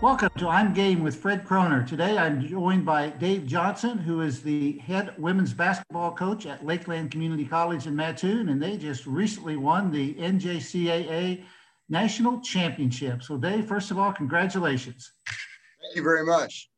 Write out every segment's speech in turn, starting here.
Welcome to I'm Game with Fred Kroner. Today I'm joined by Dave Johnson, who is the head women's basketball coach at Lakeland Community College in Mattoon, and they just recently won the NJCAA National Championship. So, Dave, first of all, congratulations. Thank you very much.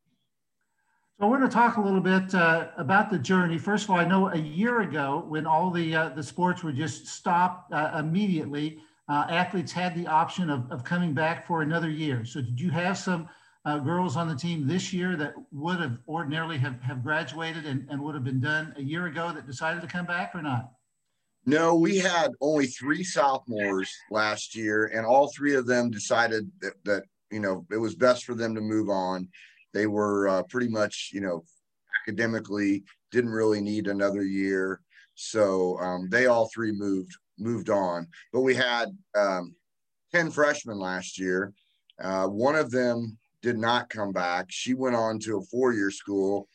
So, we're going to talk a little bit uh, about the journey. First of all, I know a year ago when all the uh, the sports were just stopped uh, immediately uh, athletes had the option of, of coming back for another year. So did you have some uh, girls on the team this year that would have ordinarily have, have graduated and, and would have been done a year ago that decided to come back or not? No, we had only three sophomores last year, and all three of them decided that, that you know it was best for them to move on. They were uh, pretty much you know academically didn't really need another year, so um, they all three moved moved on. But we had um, 10 freshmen last year. Uh, one of them did not come back. She went on to a four year school,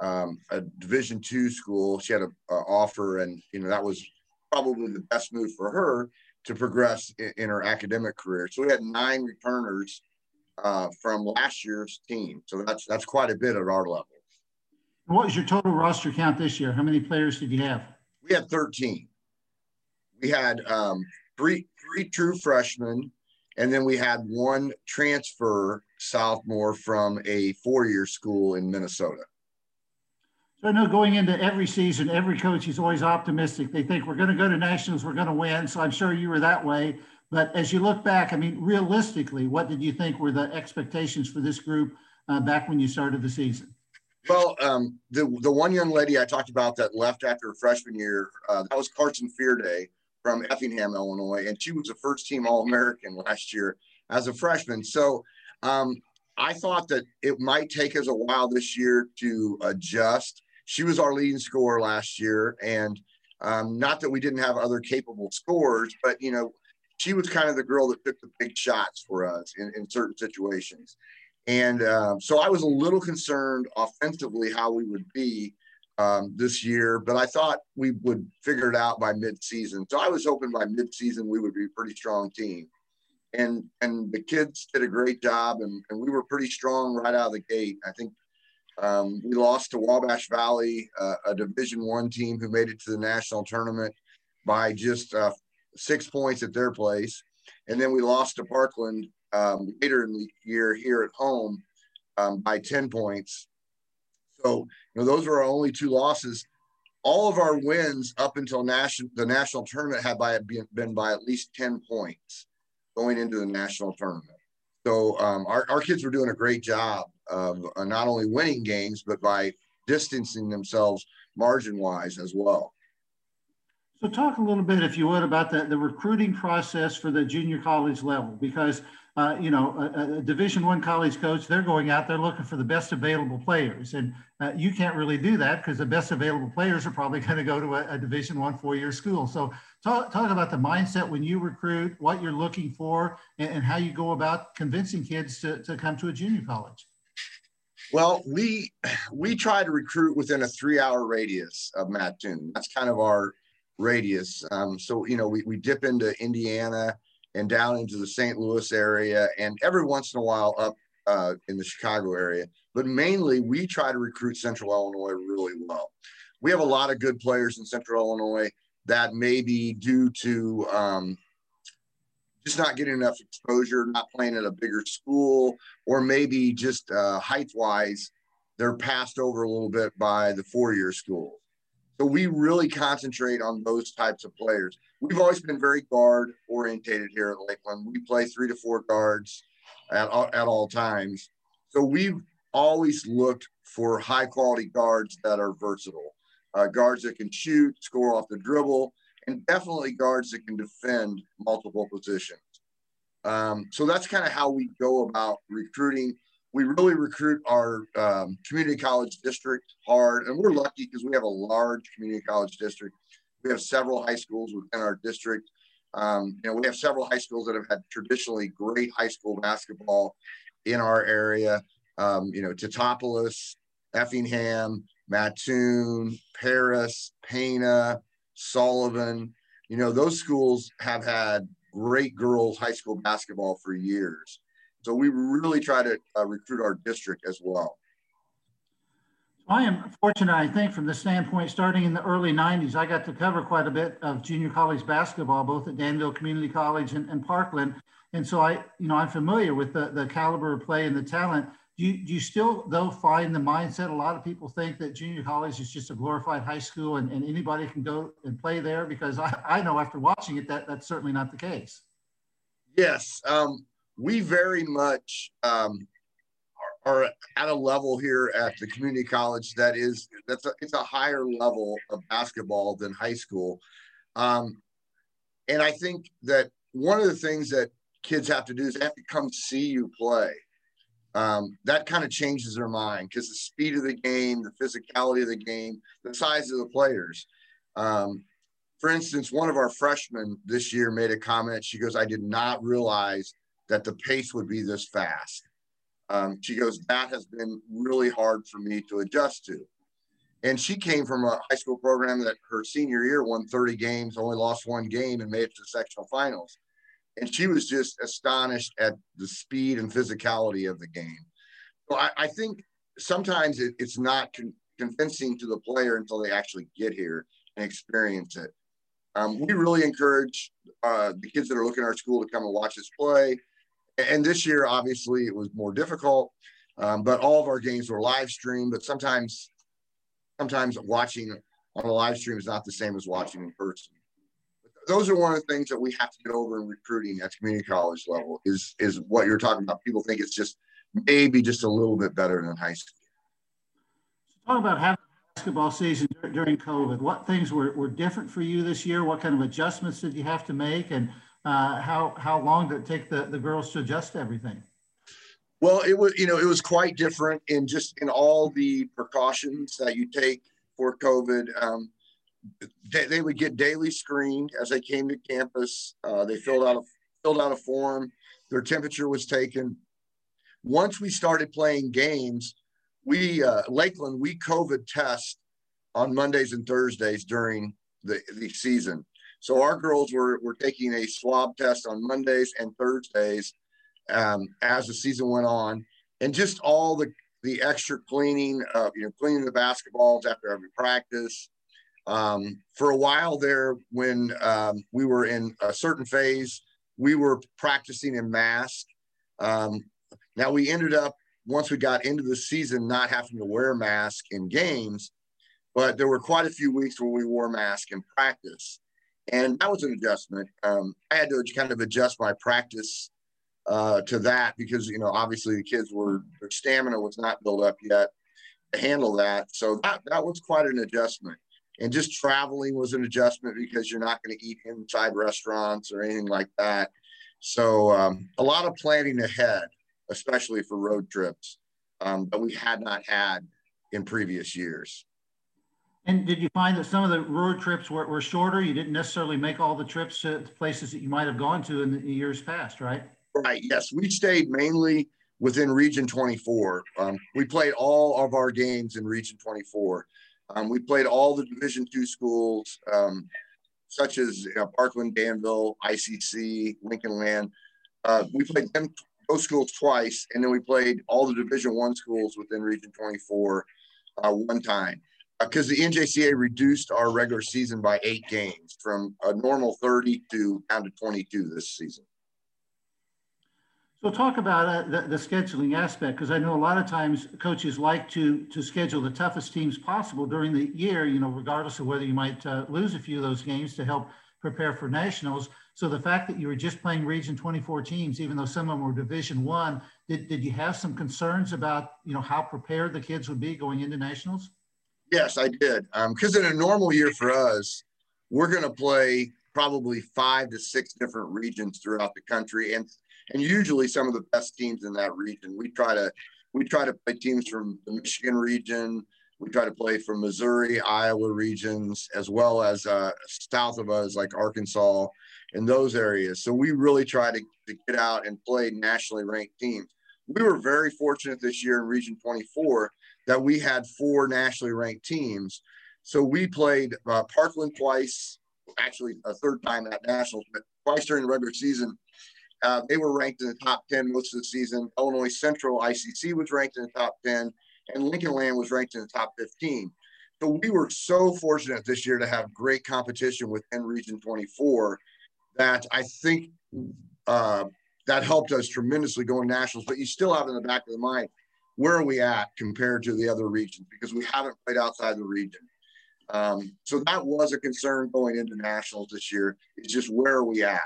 um, a Division two school. She had an offer, and you know that was probably the best move for her to progress in, in her academic career. So we had nine returners uh, from last year's team. So that's that's quite a bit at our level. What was your total roster count this year? How many players did you have? We had 13 we had um, three three true freshmen, and then we had one transfer sophomore from a four year school in Minnesota. So I know going into every season, every coach is always optimistic. They think we're going to go to nationals, we're going to win. So I'm sure you were that way. But as you look back, I mean, realistically, what did you think were the expectations for this group uh, back when you started the season? Well, um, the the one young lady I talked about that left after freshman year, uh, that was Carson Fearday from Effingham, Illinois, and she was a first team All American last year as a freshman. So um, I thought that it might take us a while this year to adjust. She was our leading scorer last year, and um, not that we didn't have other capable scorers, but you know, she was kind of the girl that took the big shots for us in, in certain situations. And um, so I was a little concerned offensively how we would be um, this year, but I thought we would figure it out by mid-season. So I was hoping by mid-season we would be a pretty strong team, and and the kids did a great job, and, and we were pretty strong right out of the gate. I think um, we lost to Wabash Valley, uh, a Division One team who made it to the national tournament by just uh, six points at their place, and then we lost to Parkland um, later in the year here at home um, by ten points. So, you know, those were our only two losses. All of our wins up until national the national tournament had by been by at least 10 points going into the national tournament. So um, our, our kids were doing a great job of uh, not only winning games, but by distancing themselves margin wise as well. So talk a little bit, if you would, about the, the recruiting process for the junior college level, because uh, you know, a, a Division One college coach, they're going out, they're looking for the best available players, and uh, you can't really do that because the best available players are probably going to go to a, a Division One four-year school. So, talk, talk about the mindset when you recruit, what you're looking for, and, and how you go about convincing kids to, to come to a junior college. Well, we we try to recruit within a three-hour radius of Mattoon. That's kind of our radius. Um, so you know, we, we dip into Indiana and down into the St. Louis area, and every once in a while up uh, in the Chicago area. But mainly, we try to recruit Central Illinois really well. We have a lot of good players in Central Illinois that may be due to um, just not getting enough exposure, not playing at a bigger school, or maybe just uh, height wise, they're passed over a little bit by the four year schools. So we really concentrate on those types of players. We've always been very guard orientated here at Lakeland. We play three to four guards at, at all times. So we've always looked for high quality guards that are versatile, uh, guards that can shoot, score off the dribble, and definitely guards that can defend multiple positions. Um, so that's kind of how we go about recruiting we really recruit our um, community college district hard, and we're lucky because we have a large community college district. We have several high schools within our district. Um, you know, we have several high schools that have had traditionally great high school basketball in our area. Um, you know, Teutopolis, Effingham, Mattoon, Paris, Pana, Sullivan. You know, those schools have had great girls high school basketball for years. So we really try to uh, recruit our district as well. I am fortunate, I think, from the standpoint, starting in the early 90s, I got to cover quite a bit of junior college basketball, both at Danville Community College and, and Parkland. And so I, you know, I'm familiar with the, the caliber of play and the talent. Do you, do you still, though, find the mindset? A lot of people think that junior college is just a glorified high school and, and anybody can go and play there because I, I know after watching it that that's certainly not the case. Yes. Um, we very much um, are at a level here at the community college that is that's a, it's a higher level of basketball than high school. Um, and i think that one of the things that kids have to do is they have to come see you play. Um, that kind of changes their mind because the speed of the game the physicality of the game the size of the players. Um, for instance one of our freshmen this year made a comment. She goes i did not realize that the pace would be this fast um, she goes, that has been really hard for me to adjust to. And she came from a high school program that her senior year won 30 games, only lost one game, and made it to the sectional finals. And she was just astonished at the speed and physicality of the game. So I, I think sometimes it, it's not con- convincing to the player until they actually get here and experience it. Um, we really encourage uh, the kids that are looking at our school to come and watch us play and this year, obviously, it was more difficult. Um, but all of our games were live streamed. But sometimes, sometimes watching on a live stream is not the same as watching in person. Those are one of the things that we have to get over in recruiting at community college level. Is is what you're talking about? People think it's just maybe just a little bit better than high school. Talk about having basketball season during COVID. What things were, were different for you this year? What kind of adjustments did you have to make? And uh, how how long did it take the, the girls to adjust to everything? Well, it was you know it was quite different in just in all the precautions that you take for COVID. Um, they, they, would get daily screened as they came to campus. Uh, they filled out a filled out a form. Their temperature was taken. Once we started playing games, we uh, Lakeland we COVID test on Mondays and Thursdays during the, the season. So our girls were, were taking a swab test on Mondays and Thursdays um, as the season went on. And just all the, the extra cleaning, of, you know, cleaning the basketballs after every practice. Um, for a while there, when um, we were in a certain phase, we were practicing in mask. Um, now we ended up, once we got into the season, not having to wear mask in games, but there were quite a few weeks where we wore mask in practice and that was an adjustment. Um, I had to kind of adjust my practice uh, to that because you know obviously the kids were their stamina was not built up yet to handle that. So that that was quite an adjustment. And just traveling was an adjustment because you're not going to eat inside restaurants or anything like that. So um, a lot of planning ahead, especially for road trips um, that we had not had in previous years. And did you find that some of the road trips were, were shorter? You didn't necessarily make all the trips to places that you might have gone to in the years past, right? Right. Yes, we stayed mainly within Region 24. Um, we played all of our games in Region 24. Um, we played all the Division two schools, um, such as you know, Parkland, Danville, ICC, Lincoln Land. Uh, we played them those schools twice, and then we played all the Division one schools within Region 24 uh, one time because the NJCA reduced our regular season by eight games from a normal 30 to down to 22 this season. So talk about uh, the, the, scheduling aspect, because I know a lot of times coaches like to to schedule the toughest teams possible during the year, you know, regardless of whether you might uh, lose a few of those games to help prepare for nationals. So the fact that you were just playing Region 24 teams, even though some of them were Division One, did, did you have some concerns about, you know, how prepared the kids would be going into nationals? Yes, I did. Because um, in a normal year for us, we're going to play probably five to six different regions throughout the country, and and usually some of the best teams in that region. We try to we try to play teams from the Michigan region. We try to play from Missouri, Iowa regions, as well as uh, south of us, like Arkansas, in those areas. So we really try to, to get out and play nationally ranked teams. We were very fortunate this year in Region 24 that we had four nationally ranked teams. So we played uh, Parkland twice, actually a third time at nationals, but twice during the regular season. Uh, they were ranked in the top 10 most of the season. Illinois Central ICC was ranked in the top 10, and Lincoln Land was ranked in the top 15. So we were so fortunate this year to have great competition within Region 24 that I think uh, that helped us tremendously going nationals. But you still have in the back of the mind, where are we at compared to the other regions? Because we haven't played outside the region. Um, so that was a concern going into nationals this year. It's just where are we at?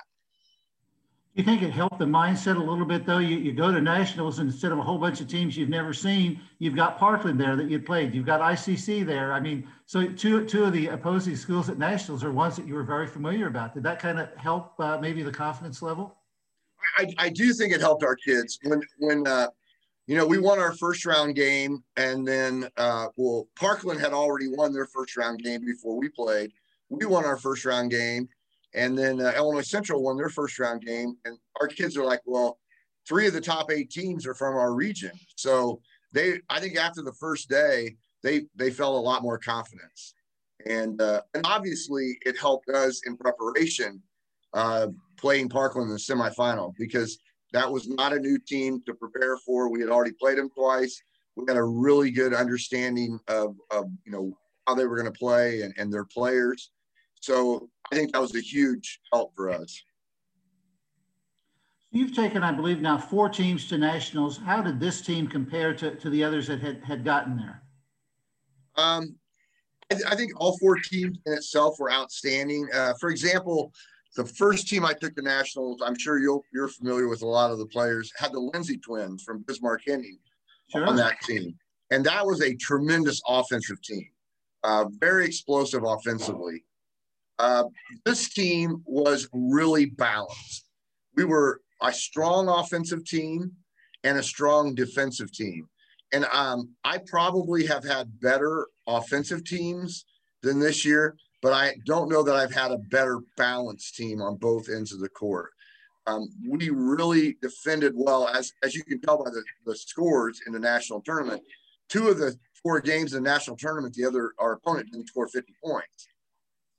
You think it helped the mindset a little bit though? You, you go to nationals and instead of a whole bunch of teams you've never seen, you've got Parkland there that you played. You've got ICC there. I mean, so two two of the opposing schools at nationals are ones that you were very familiar about. Did that kind of help uh, maybe the confidence level? I, I do think it helped our kids when when uh, you know we won our first round game and then uh, well Parkland had already won their first round game before we played. We won our first round game and then uh, Illinois Central won their first round game. And our kids are like, well, three of the top eight teams are from our region. So they, I think after the first day, they they felt a lot more confidence. And uh, and obviously it helped us in preparation uh, playing Parkland in the semifinal because that was not a new team to prepare for. We had already played them twice. We had a really good understanding of, of you know how they were going to play and, and their players. So I think that was a huge help for us. You've taken, I believe, now four teams to nationals. How did this team compare to, to the others that had, had gotten there? Um, I, th- I think all four teams in itself were outstanding. Uh, for example, the first team I took to nationals, I'm sure you'll, you're familiar with a lot of the players, had the Lindsay twins from Bismarck Henning sure. on that team. And that was a tremendous offensive team, uh, very explosive offensively. Uh, this team was really balanced. We were a strong offensive team and a strong defensive team. And um, I probably have had better offensive teams than this year, but I don't know that I've had a better balanced team on both ends of the court. Um, we really defended well, as, as you can tell by the, the scores in the national tournament. Two of the four games in the national tournament, the other, our opponent didn't score 50 points.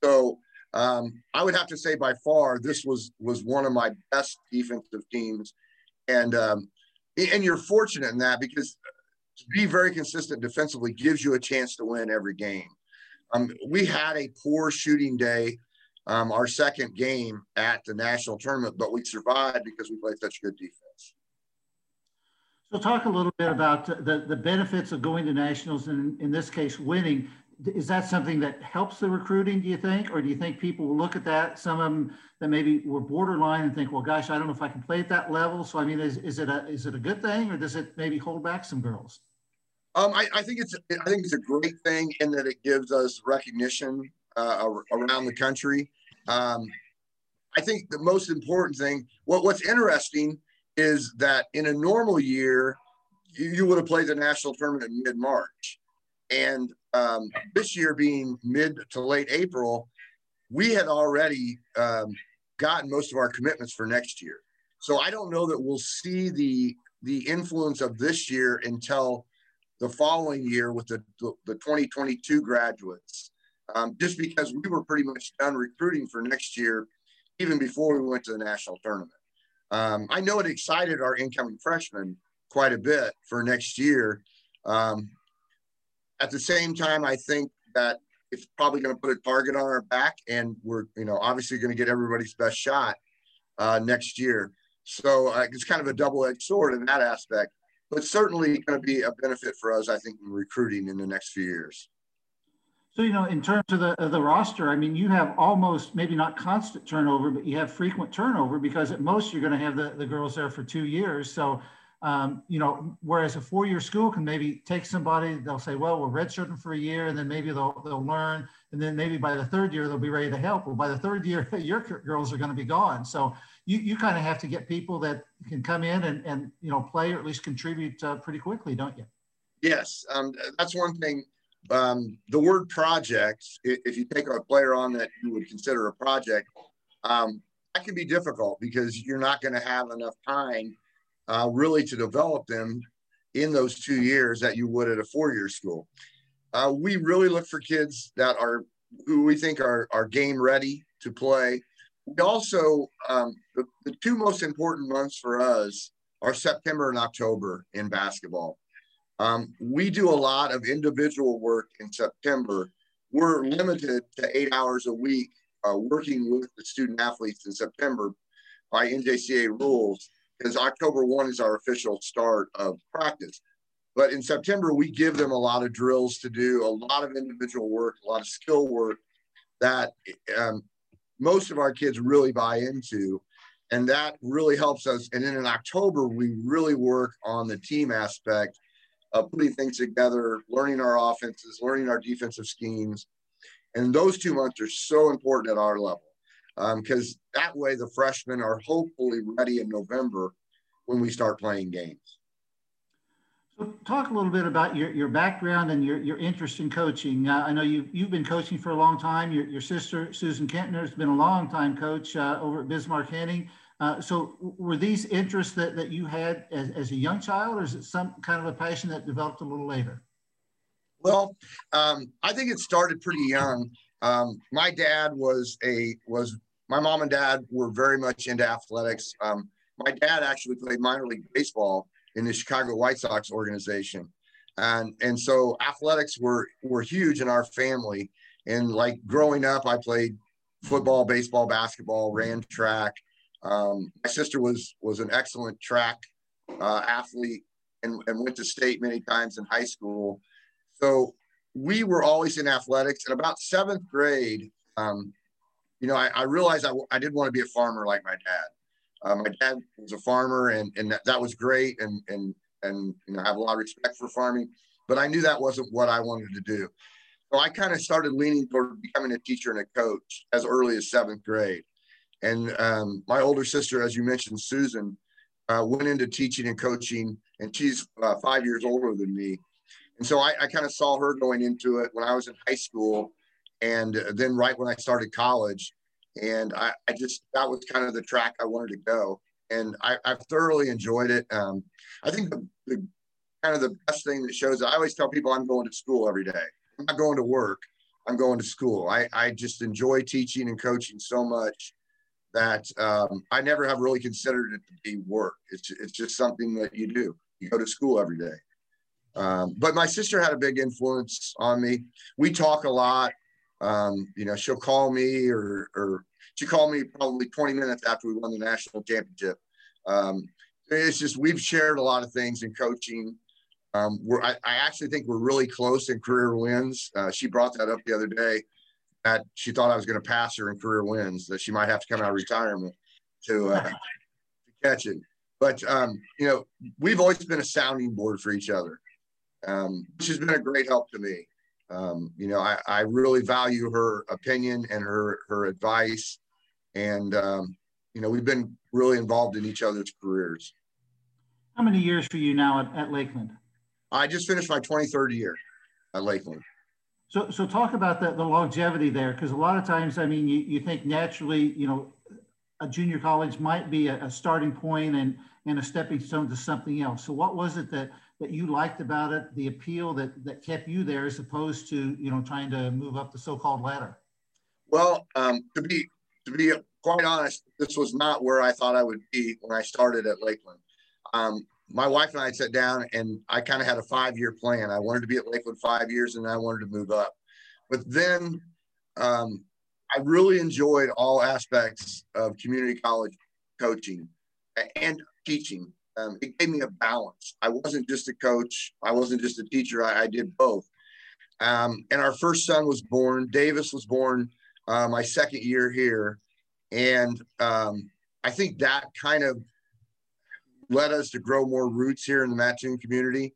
So um, I would have to say by far this was was one of my best defensive teams, and um, and you're fortunate in that because to be very consistent defensively gives you a chance to win every game. Um, we had a poor shooting day, um, our second game at the national tournament, but we survived because we played such good defense. So talk a little bit about the, the benefits of going to nationals and in this case winning is that something that helps the recruiting, do you think? Or do you think people will look at that, some of them that maybe were borderline and think, well, gosh, I don't know if I can play at that level. So, I mean, is, is, it, a, is it a good thing or does it maybe hold back some girls? Um, I, I, think it's I think it's a great thing in that it gives us recognition uh, around the country. Um, I think the most important thing, what, what's interesting is that in a normal year, you, you would have played the national tournament in mid March. And um, this year being mid to late April, we had already um, gotten most of our commitments for next year. So I don't know that we'll see the the influence of this year until the following year with the, the, the 2022 graduates, um, just because we were pretty much done recruiting for next year, even before we went to the national tournament. Um, I know it excited our incoming freshmen quite a bit for next year. Um, at the same time, I think that it's probably going to put a target on our back, and we're you know obviously going to get everybody's best shot uh, next year. So uh, it's kind of a double-edged sword in that aspect, but certainly going to be a benefit for us, I think, in recruiting in the next few years. So you know, in terms of the of the roster, I mean, you have almost maybe not constant turnover, but you have frequent turnover because at most you're going to have the, the girls there for two years. So um, you know, whereas a four-year school can maybe take somebody, they'll say, well, we're redshirting for a year, and then maybe they'll they'll learn, and then maybe by the third year they'll be ready to help. Well, by the third year, your girls are going to be gone. So you you kind of have to get people that can come in and and you know play or at least contribute uh, pretty quickly, don't you? Yes, um, that's one thing. Um, the word project, if you take a player on that you would consider a project, um, that can be difficult because you're not going to have enough time uh, really to develop them in those two years that you would at a four-year school. Uh, we really look for kids that are who we think are, are game ready to play. We also, um, the, the two most important months for us are September and October in basketball. Um, we do a lot of individual work in September. We're limited to eight hours a week uh, working with the student athletes in September by NJCA rules because October 1 is our official start of practice. But in September, we give them a lot of drills to do, a lot of individual work, a lot of skill work that um, most of our kids really buy into. And that really helps us. And then in October, we really work on the team aspect of putting things together, learning our offenses, learning our defensive schemes. And those two months are so important at our level because um, that way the freshmen are hopefully ready in November when we start playing games. So talk a little bit about your, your background and your, your interest in coaching. Uh, I know you, you've been coaching for a long time. Your, your sister, Susan Kentner, has been a long time coach uh, over at Bismarck Henning. Uh, so were these interests that, that you had as, as a young child or is it some kind of a passion that developed a little later? Well, um, I think it started pretty young. Um, my dad was a, was, my mom and dad were very much into athletics. Um, my dad actually played minor league baseball in the Chicago White Sox organization. And, and so athletics were, were huge in our family. And like growing up, I played football, baseball, basketball, ran track. Um, my sister was, was an excellent track uh, athlete and, and went to state many times in high school. So we were always in athletics. And about seventh grade, um, you know, I, I realized I, I didn't want to be a farmer like my dad. Uh, my dad was a farmer, and and that, that was great, and and and you know I have a lot of respect for farming, but I knew that wasn't what I wanted to do. So I kind of started leaning toward becoming a teacher and a coach as early as seventh grade. And um, my older sister, as you mentioned, Susan, uh, went into teaching and coaching, and she's uh, five years older than me. And so I, I kind of saw her going into it when I was in high school, and then right when I started college and I, I just that was kind of the track I wanted to go, and I, have thoroughly enjoyed it. Um, I think the, the kind of the best thing that shows. I always tell people I'm going to school every day. I'm not going to work. I'm going to school. I, I just enjoy teaching and coaching so much that um, I never have really considered it to be work. It's, it's just something that you do. You go to school every day. Um, but my sister had a big influence on me. We talk a lot. Um, you know, she'll call me or, or she called me probably 20 minutes after we won the national championship. Um, it's just, we've shared a lot of things in coaching. Um, we're, I, I, actually think we're really close in career wins. Uh, she brought that up the other day that she thought I was going to pass her in career wins, that she might have to come out of retirement to, uh, to catch it. But, um, you know, we've always been a sounding board for each other, um, which has been a great help to me. Um, you know, I, I, really value her opinion and her her advice, and um, you know, we've been really involved in each other's careers. How many years for you now at, at Lakeland? I just finished my 23rd year at Lakeland. So, so talk about the, the longevity there, because a lot of times, I mean, you, you think naturally, you know, a junior college might be a, a starting point and and a stepping stone to something else. So, what was it that that you liked about it, the appeal that that kept you there, as opposed to you know trying to move up the so-called ladder? Well, um, to be to be quite honest, this was not where I thought I would be when I started at Lakeland. Um, my wife and I sat down, and I kind of had a five-year plan. I wanted to be at Lakeland five years, and I wanted to move up. But then, um, I really enjoyed all aspects of community college coaching and teaching um, it gave me a balance. I wasn't just a coach. I wasn't just a teacher. I, I did both. Um, and our first son was born. Davis was born uh, my second year here, and um, I think that kind of led us to grow more roots here in the Mattoon community.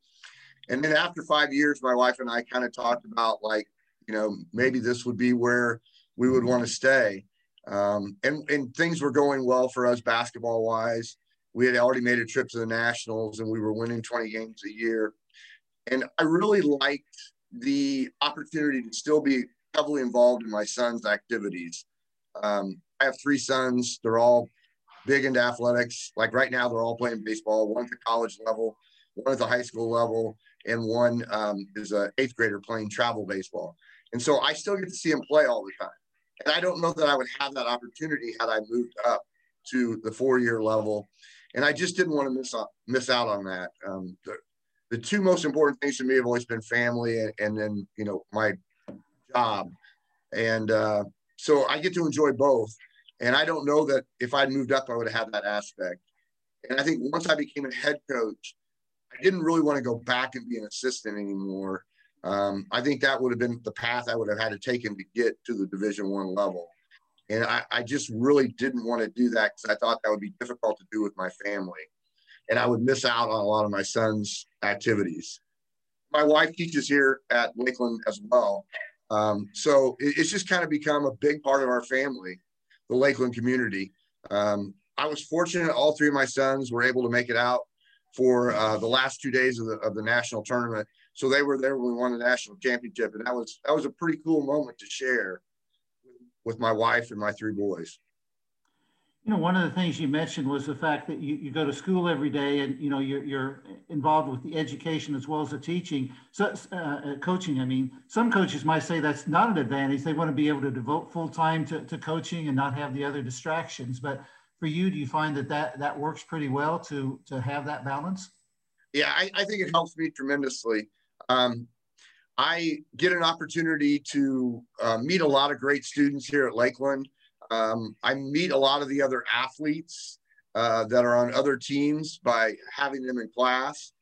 And then after five years, my wife and I kind of talked about like, you know, maybe this would be where we would want to stay. Um, and, and things were going well for us basketball wise we had already made a trip to the Nationals and we were winning 20 games a year. And I really liked the opportunity to still be heavily involved in my son's activities. Um, I have three sons. They're all big into athletics. Like right now, they're all playing baseball, one at the college level, one at the high school level, and one um, is an eighth grader playing travel baseball. And so I still get to see him play all the time. And I don't know that I would have that opportunity had I moved up to the four year level. And I just didn't want to miss out, miss out on that. Um, the, the two most important things to me have always been family and, and then, you know, my job. And uh, so I get to enjoy both. And I don't know that if I'd moved up, I would have had that aspect. And I think once I became a head coach, I didn't really want to go back and be an assistant anymore. Um, I think that would have been the path I would have had to take him to get to the Division One level. And I, I just really didn't want to do that because I thought that would be difficult to do with my family. And I would miss out on a lot of my son's activities. My wife teaches here at Lakeland as well. Um, so it, it's just kind of become a big part of our family, the Lakeland community. Um, I was fortunate all three of my sons were able to make it out for uh, the last two days of the, of the national tournament. So they were there when we won the national championship. And that was, that was a pretty cool moment to share with my wife and my three boys. You know, one of the things you mentioned was the fact that you, you go to school every day and, you know, you're, you're involved with the education as well as the teaching, so uh, uh, coaching. I mean, some coaches might say that's not an advantage. They want to be able to devote full time to, to coaching and not have the other distractions. But for you, do you find that that, that works pretty well to, to have that balance? Yeah, I, I think it helps me tremendously. Um, I get an opportunity to uh, meet a lot of great students here at Lakeland. Um, I meet a lot of the other athletes uh, that are on other teams by having them in class.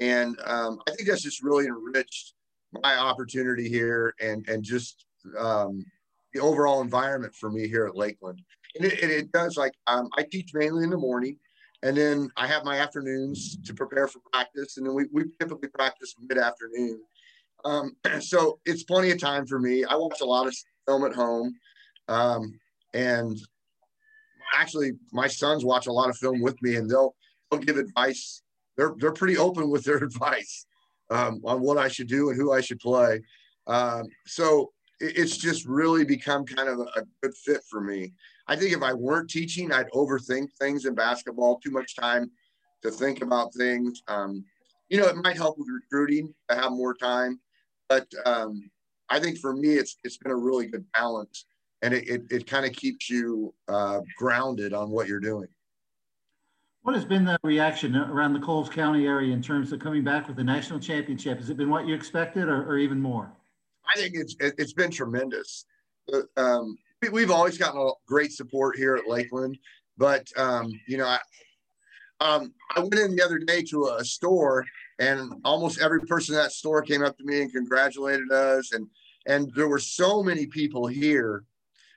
And um, I think that's just really enriched my opportunity here and, and just um, the overall environment for me here at Lakeland. And it, it does like um, I teach mainly in the morning, and then I have my afternoons to prepare for practice, and then we, we typically practice mid afternoon. Um, so it's plenty of time for me. I watch a lot of film at home. Um, and actually, my sons watch a lot of film with me and they'll, they'll give advice. They're, they're pretty open with their advice um, on what I should do and who I should play. Um, so it, it's just really become kind of a, a good fit for me. I think if I weren't teaching, I'd overthink things in basketball, too much time to think about things. Um, you know, it might help with recruiting to have more time. But um, I think for me, it's it's been a really good balance, and it it, it kind of keeps you uh, grounded on what you're doing. What has been the reaction around the Coles County area in terms of coming back with the national championship? Has it been what you expected, or, or even more? I think it's it's been tremendous. Um, we've always gotten a great support here at Lakeland, but um, you know, I, um, I went in the other day to a store and almost every person in that store came up to me and congratulated us and and there were so many people here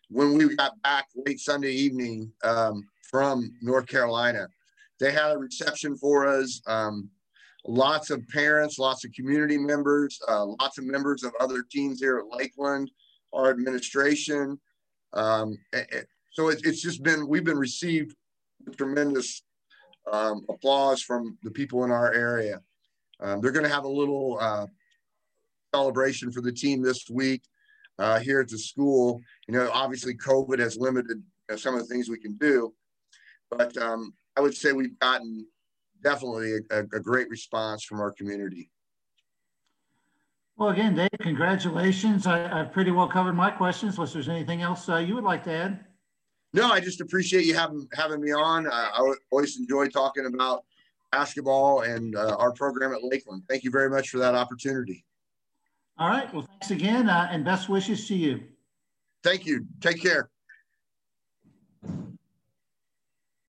when we got back late sunday evening um, from north carolina. They had a reception for us um, lots of parents lots of community members uh, lots of members of other teams here at lakeland our administration. Um, so it, it's just been we've been received tremendous um, applause from the people in our area um, they're going to have a little uh, celebration for the team this week uh, here at the school. You know, obviously COVID has limited you know, some of the things we can do, but um, I would say we've gotten definitely a, a, great response from our community. Well, again, Dave, congratulations. I, have pretty well covered my questions. Unless there's anything else uh, you would like to add? No, I just appreciate you having having me on. Uh, I always enjoy talking about basketball and uh, our program at Lakeland. Thank you very much for that opportunity. All right. Well, thanks again uh, and best wishes to you. Thank you. Take care.